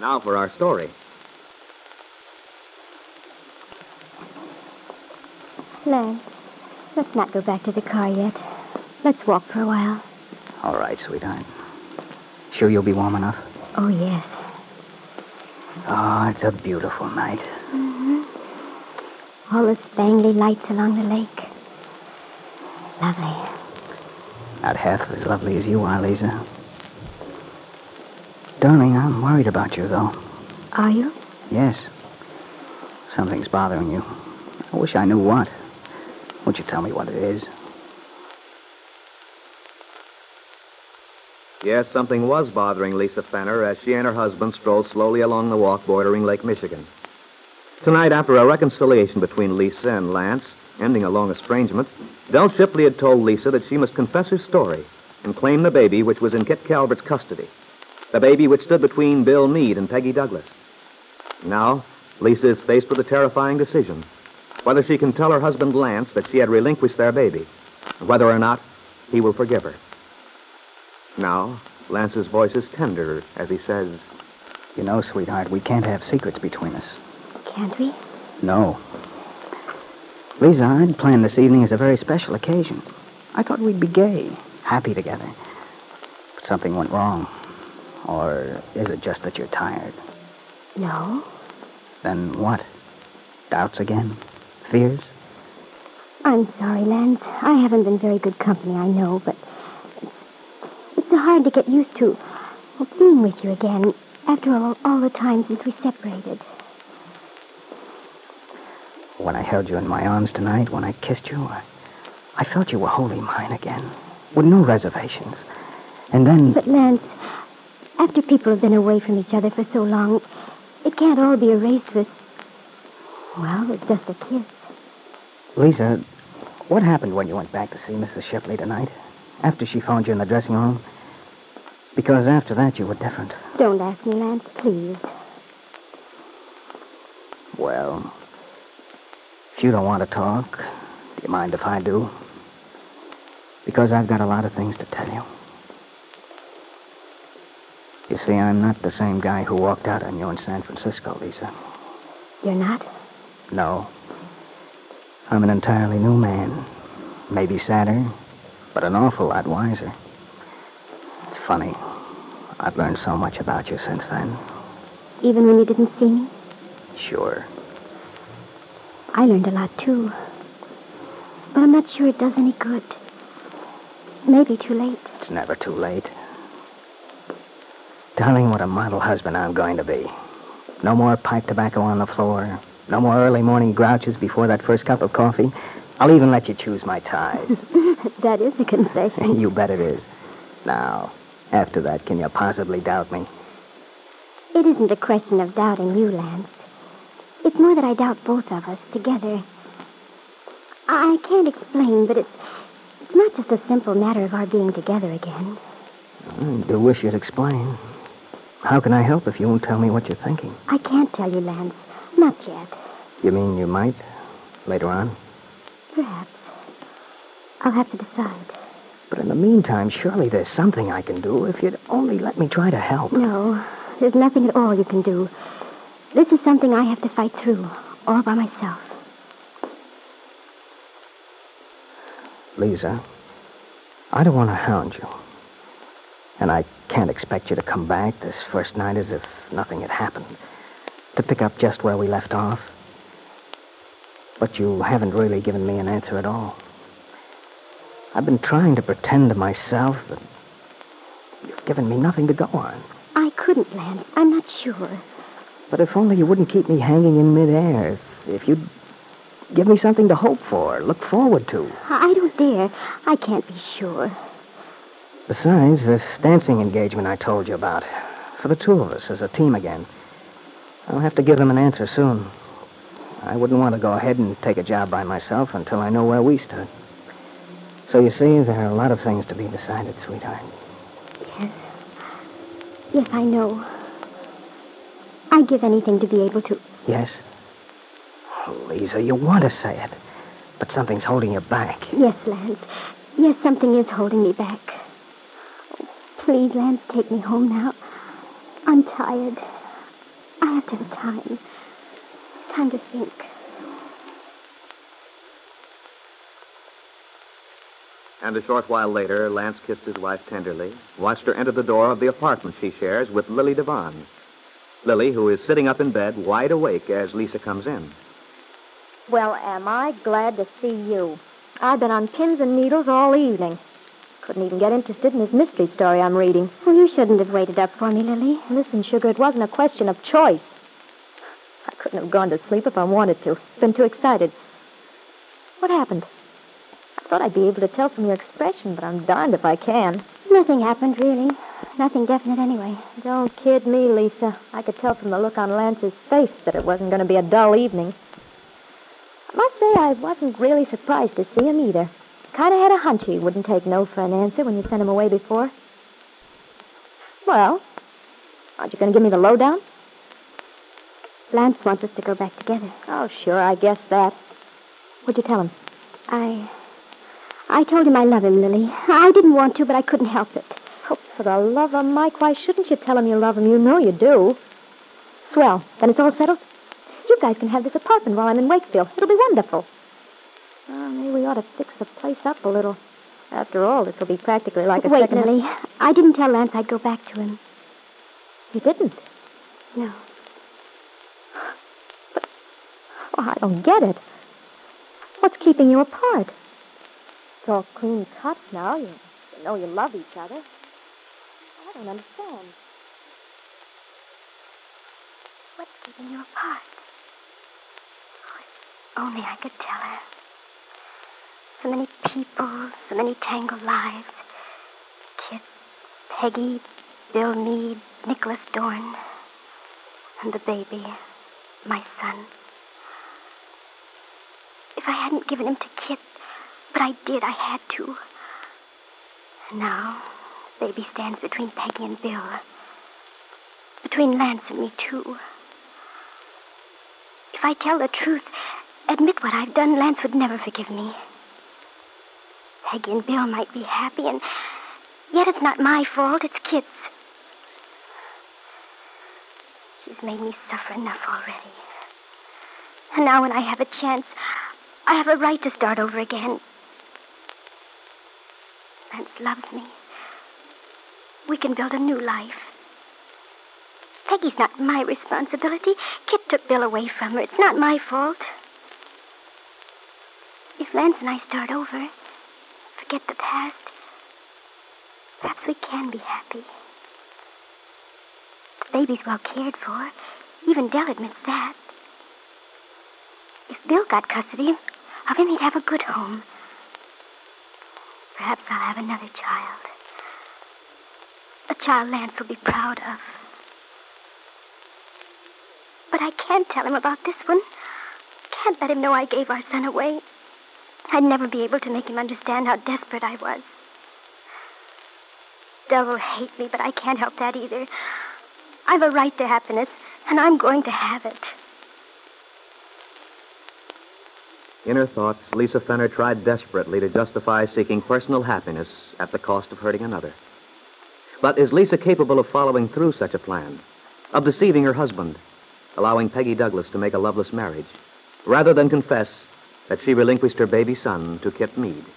Now for our story. Lance, let's not go back to the car yet. Let's walk for a while. All right, sweetheart. Sure you'll be warm enough? Oh, yes. Oh, it's a beautiful night. Mm-hmm. All the spangly lights along the lake. Lovely. Not half as lovely as you are, Lisa. Darling, I'm worried about you, though. Are you? Yes. Something's bothering you. I wish I knew what. Won't you tell me what it is? Yes, something was bothering Lisa Fenner as she and her husband strolled slowly along the walk bordering Lake Michigan. Tonight, after a reconciliation between Lisa and Lance, ending a long estrangement, Del Shipley had told Lisa that she must confess her story and claim the baby which was in Kit Calvert's custody. The baby which stood between Bill Meade and Peggy Douglas. Now, Lisa is faced with a terrifying decision. Whether she can tell her husband Lance that she had relinquished their baby, and whether or not he will forgive her. Now, Lance's voice is tender as he says, You know, sweetheart, we can't have secrets between us. Can't we? No. Lisa, I'd planned this evening as a very special occasion. I thought we'd be gay, happy together. But something went wrong. Or is it just that you're tired? No. Then what? Doubts again? Fears? I'm sorry, Lance. I haven't been very good company, I know, but it's, so hard to get used to well, being with you again after all, all the time since we separated. When I held you in my arms tonight, when I kissed you, I, I felt you were wholly mine again, with no reservations. And then, But, Lance, after people have been away from each other for so long, it can't all be erased with, well, with just a kiss. Lisa, what happened when you went back to see Mrs. Shipley tonight? After she found you in the dressing room? Because after that, you were different. Don't ask me, Lance, please. Well, if you don't want to talk, do you mind if I do? Because I've got a lot of things to tell you. You see, I'm not the same guy who walked out on you in San Francisco, Lisa. You're not? No. I'm an entirely new man. Maybe sadder, but an awful lot wiser. It's funny. I've learned so much about you since then. Even when you didn't see me? Sure. I learned a lot, too. But I'm not sure it does any good. Maybe too late. It's never too late. Darling, what a model husband I'm going to be. No more pipe tobacco on the floor. No more early morning grouches before that first cup of coffee. I'll even let you choose my ties. that is a confession. you bet it is. Now, after that, can you possibly doubt me? It isn't a question of doubting you, Lance. It's more that I doubt both of us together. I can't explain, but it's it's not just a simple matter of our being together again. I do wish you'd explain. How can I help if you won't tell me what you're thinking? I can't tell you, Lance. Not yet. You mean you might? Later on? Perhaps. I'll have to decide. But in the meantime, surely there's something I can do if you'd only let me try to help. No, there's nothing at all you can do. This is something I have to fight through, all by myself. Lisa, I don't want to hound you. And I can't expect you to come back this first night as if nothing had happened. To pick up just where we left off. But you haven't really given me an answer at all. I've been trying to pretend to myself that you've given me nothing to go on. I couldn't, Lance. I'm not sure. But if only you wouldn't keep me hanging in midair. If, if you'd give me something to hope for, look forward to. I I don't dare. I can't be sure. Besides, this dancing engagement I told you about. For the two of us as a team again. I'll have to give them an answer soon. I wouldn't want to go ahead and take a job by myself until I know where we stood. So you see, there are a lot of things to be decided, sweetheart. Yes. Yes, I know. I'd give anything to be able to. Yes? Oh, Lisa, you want to say it. But something's holding you back. Yes, Lance. Yes, something is holding me back. Please, Lance, take me home now. I'm tired. I have to have time. Time to think. And a short while later, Lance kissed his wife tenderly, watched her enter the door of the apartment she shares with Lily Devon. Lily, who is sitting up in bed, wide awake as Lisa comes in. Well, am I glad to see you. I've been on pins and needles all evening. Couldn't even get interested in this mystery story I'm reading. Well, you shouldn't have waited up for me, Lily. Listen, Sugar, it wasn't a question of choice. I couldn't have gone to sleep if I wanted to. Been too excited. What happened? I thought I'd be able to tell from your expression, but I'm darned if I can. Nothing happened, really. Nothing definite, anyway. Don't kid me, Lisa. I could tell from the look on Lance's face that it wasn't going to be a dull evening. I must say I wasn't really surprised to see him either. Kind of had a hunch he wouldn't take no for an answer when you sent him away before. Well, aren't you going to give me the lowdown? Lance wants us to go back together. Oh, sure, I guess that. What'd you tell him? I. I told him I love him, Lily. I didn't want to, but I couldn't help it. Oh, for the love of Mike, why shouldn't you tell him you love him? You know you do. Swell. Then it's all settled? You guys can have this apartment while I'm in Wakefield. It'll be wonderful. Well, maybe we ought to fix the place up a little. After all, this will be practically like a Wait, second... Lily. I didn't tell Lance I'd go back to him. You didn't? No. Oh, I don't get it. What's keeping you apart? It's all clean cut now. You, you know you love each other. I don't understand. What's keeping you apart? Oh, if only I could tell her. So many people, so many tangled lives. Kit, Peggy, Bill Meade, Nicholas Dorn, and the baby, my son. If I hadn't given him to Kit, but I did, I had to. And now, baby stands between Peggy and Bill. Between Lance and me, too. If I tell the truth, admit what I've done, Lance would never forgive me. Peggy and Bill might be happy, and yet it's not my fault, it's Kit's. She's made me suffer enough already. And now when I have a chance, I have a right to start over again. Lance loves me. We can build a new life. Peggy's not my responsibility. Kit took Bill away from her. It's not my fault. If Lance and I start over, forget the past, perhaps we can be happy. The baby's well cared for. Even Dell admits that. If Bill got custody of him, he'd have a good home. Perhaps I'll have another child. A child Lance will be proud of. But I can't tell him about this one. Can't let him know I gave our son away. I'd never be able to make him understand how desperate I was. Dell will hate me, but I can't help that either. I've a right to happiness, and I'm going to have it. In her thoughts, Lisa Fenner tried desperately to justify seeking personal happiness at the cost of hurting another. But is Lisa capable of following through such a plan? Of deceiving her husband? Allowing Peggy Douglas to make a loveless marriage? Rather than confess that she relinquished her baby son to Kit Meade?